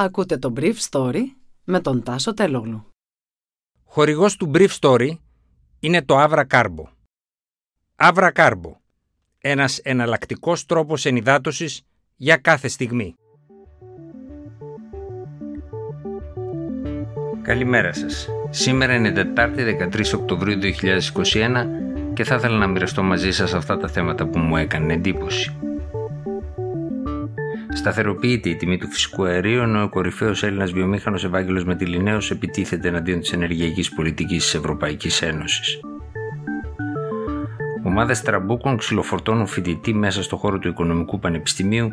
Ακούτε το Brief Story με τον Τάσο Τελόγλου. Χορηγός του Brief Story είναι το Avra Carbo. Avra Carbo. Ένας εναλλακτικός τρόπος ενυδάτωσης για κάθε στιγμή. Καλημέρα σας. Σήμερα είναι Τετάρτη 13 Οκτωβρίου 2021 και θα ήθελα να μοιραστώ μαζί σας αυτά τα θέματα που μου έκανε εντύπωση. Σταθεροποιείται η τιμή του φυσικού αερίου, ενώ ο κορυφαίος Έλληνας βιομήχανος Ευάγγελος Μυτιληναίος επιτίθεται εναντίον της ενεργειακής πολιτικής της Ευρωπαϊκής Ένωσης. Ομάδες τραμπούκων ξυλοφορτώνουν φοιτητή μέσα στο χώρο του Οικονομικού Πανεπιστημίου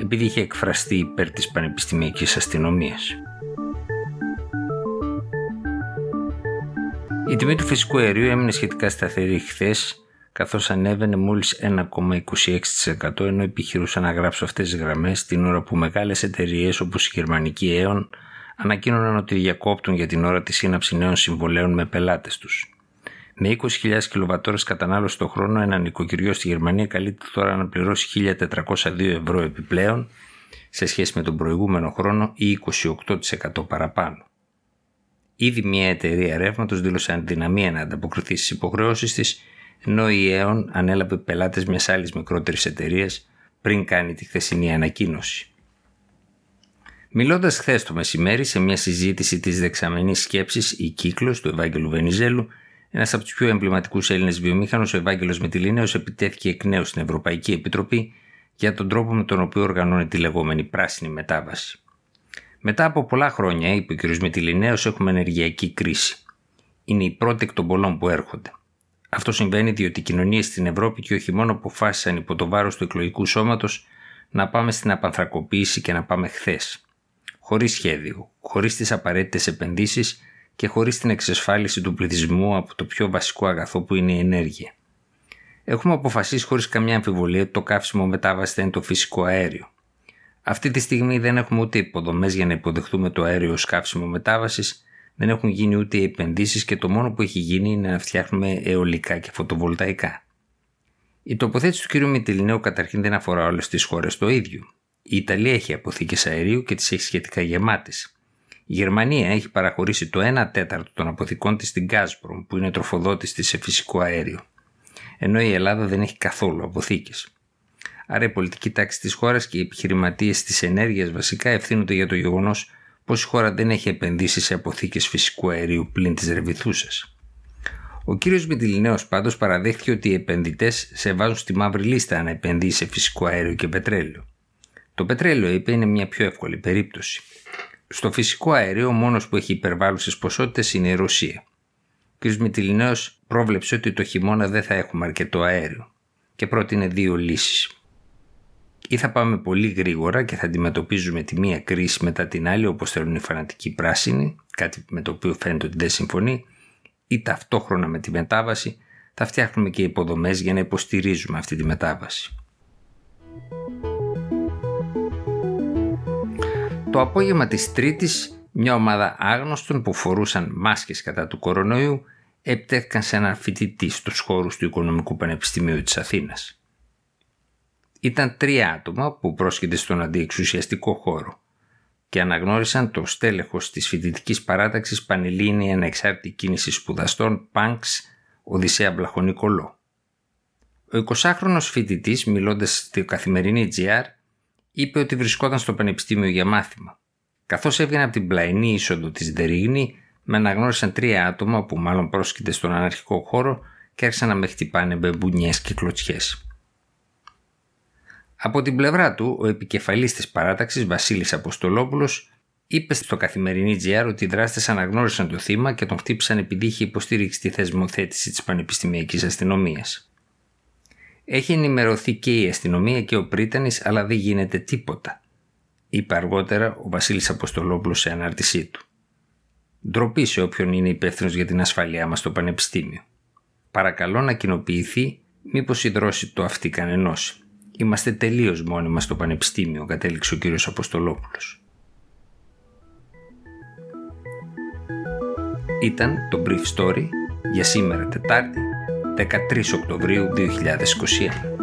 επειδή είχε εκφραστεί υπέρ της πανεπιστημιακής αστυνομίας. Η τιμή του φυσικού αερίου έμεινε σχετικά σταθερή χθες καθώς ανέβαινε μόλις 1,26% ενώ επιχειρούσα να γράψω αυτές τις γραμμές την ώρα που μεγάλες εταιρείες όπως η γερμανική Aeon ανακοίνωναν ότι διακόπτουν για την ώρα τη σύναψη νέων συμβολέων με πελάτες τους. Με 20.000 κιλοβατόρες κατανάλωση το χρόνο, ένα νοικοκυριό στη Γερμανία καλείται τώρα να πληρώσει 1.402 ευρώ επιπλέον σε σχέση με τον προηγούμενο χρόνο ή 28% παραπάνω. Ήδη μια εταιρεία ρεύματος δήλωσε αντιδυναμία να ανταποκριθεί στις υποχρεώσεις της ενώ η Aeon ανέλαβε πελάτες μιας άλλης μικρότερης εταιρείας πριν κάνει τη χθεσινή ανακοίνωση. Μιλώντας χθες το μεσημέρι σε μια συζήτηση της δεξαμενής σκέψης «Η κύκλος» του Ευάγγελου Βενιζέλου, ένας από τους πιο εμβληματικούς Έλληνες βιομήχανου, ο Ευάγγελος Μετιλίνεος, επιτέθηκε εκ νέου στην Ευρωπαϊκή Επιτροπή για τον τρόπο με τον οποίο οργανώνει τη λεγόμενη πράσινη μετάβαση. Μετά από πολλά χρόνια, είπε ο κ. Μετιλινέο, έχουμε ενεργειακή κρίση. Είναι η πρώτη εκ των πολλών που έρχονται. Αυτό συμβαίνει διότι οι κοινωνίες στην Ευρώπη και όχι μόνο αποφάσισαν υπό το βάρος του εκλογικού σώματος να πάμε στην απανθρακοποίηση και να πάμε χθες. Χωρίς σχέδιο, χωρίς τις απαραίτητες επενδύσεις και χωρίς την εξασφάλιση του πληθυσμού από το πιο βασικό αγαθό που είναι η ενέργεια. Έχουμε αποφασίσει χωρίς καμιά αμφιβολία ότι το καύσιμο μετάβασης θα είναι το φυσικό αέριο. Αυτή τη στιγμή δεν έχουμε ούτε υποδομές για να υποδεχτούμε το αέριο ως καύσιμο μετάβασης δεν έχουν γίνει ούτε οι επενδύσεις και το μόνο που έχει γίνει είναι να φτιάχνουμε αιωλικά και φωτοβολταϊκά. Η τοποθέτηση του κ. Μητυλινέου καταρχήν δεν αφορά όλες τις χώρες το ίδιο. Η Ιταλία έχει αποθήκες αερίου και τις έχει σχετικά γεμάτες. Η Γερμανία έχει παραχωρήσει το 1 τέταρτο των αποθηκών της στην Gazprom, που είναι τροφοδότης της σε φυσικό αέριο. Ενώ η Ελλάδα δεν έχει καθόλου αποθήκες. Άρα η πολιτική τάξη της χώρας και οι επιχειρηματίες της ενέργειας βασικά ευθύνονται για το γεγονός πω η χώρα δεν έχει επενδύσει σε αποθήκες φυσικού αερίου πλην της Ρεβιθούσας; Ο κύριος Μητυλινέος πάντως παραδέχθηκε ότι οι επενδυτές σε βάζουν στη μαύρη λίστα αν επενδύει σε φυσικό αέριο και πετρέλαιο. Το πετρέλαιο, είπε, είναι μια πιο εύκολη περίπτωση. Στο φυσικό αέριο, ο μόνος που έχει υπερβάλλουσες ποσότητες είναι η Ρωσία. Ο κ. Μητυλινέος πρόβλεψε ότι το χειμώνα δεν θα έχουμε αρκετό αέριο και πρότεινε δύο λύσεις ή θα πάμε πολύ γρήγορα και θα αντιμετωπίζουμε τη μία κρίση μετά την άλλη όπως θέλουν οι φανατικοί πράσινοι, κάτι με το οποίο φαίνεται ότι δεν συμφωνεί, ή ταυτόχρονα με τη μετάβαση θα φτιάχνουμε και υποδομές για να υποστηρίζουμε αυτή τη μετάβαση. Το απόγευμα της Τρίτης, μια ομάδα άγνωστων που φορούσαν μάσκες κατά του κορονοϊού επιτέθηκαν σε έναν φοιτητή στους χώρους του Οικονομικού Πανεπιστημίου της Αθήνας. Ήταν τρία άτομα που πρόσκειται στον αντιεξουσιαστικό χώρο και αναγνώρισαν το στέλεχος της φοιτητικής παράταξης Πανελλήνια Ανεξάρτητη Κίνηση Σπουδαστών ΠΑΝΚΣ Οδυσσέα Βλαχονικολό. Ο 20χρονος φοιτητής, μιλώντας στη καθημερινή GR, είπε ότι βρισκόταν στο πανεπιστήμιο για μάθημα. Καθώς έβγαινε από την πλαϊνή είσοδο της Δερίγνη, με αναγνώρισαν τρία άτομα που μάλλον πρόσκειται στον αναρχικό χώρο και άρχισαν να με χτυπάνε μπεμπουνιές και κλωτσιές. Από την πλευρά του, ο επικεφαλής της παράταξης, Βασίλης Αποστολόπουλος, είπε στο καθημερινή GR ότι οι δράστες αναγνώρισαν το θύμα και τον χτύπησαν επειδή είχε υποστήριξει τη θεσμοθέτηση της πανεπιστημιακής αστυνομίας. Έχει ενημερωθεί και η αστυνομία και ο Πρίτανης, αλλά δεν γίνεται τίποτα, είπε αργότερα ο Βασίλης Αποστολόπουλος σε ανάρτησή του. Ντροπή σε όποιον είναι υπεύθυνος για την ασφαλειά μας στο Πανεπιστήμιο. Παρακαλώ να κοινοποιηθεί μήπως η δρόση το αυτή κανενός. Είμαστε τελείως μόνοι μας στο πανεπιστήμιο, κατέληξε ο κύριος Αποστολόπουλος. Ήταν το Brief Story για σήμερα Τετάρτη, 13 Οκτωβρίου 2021.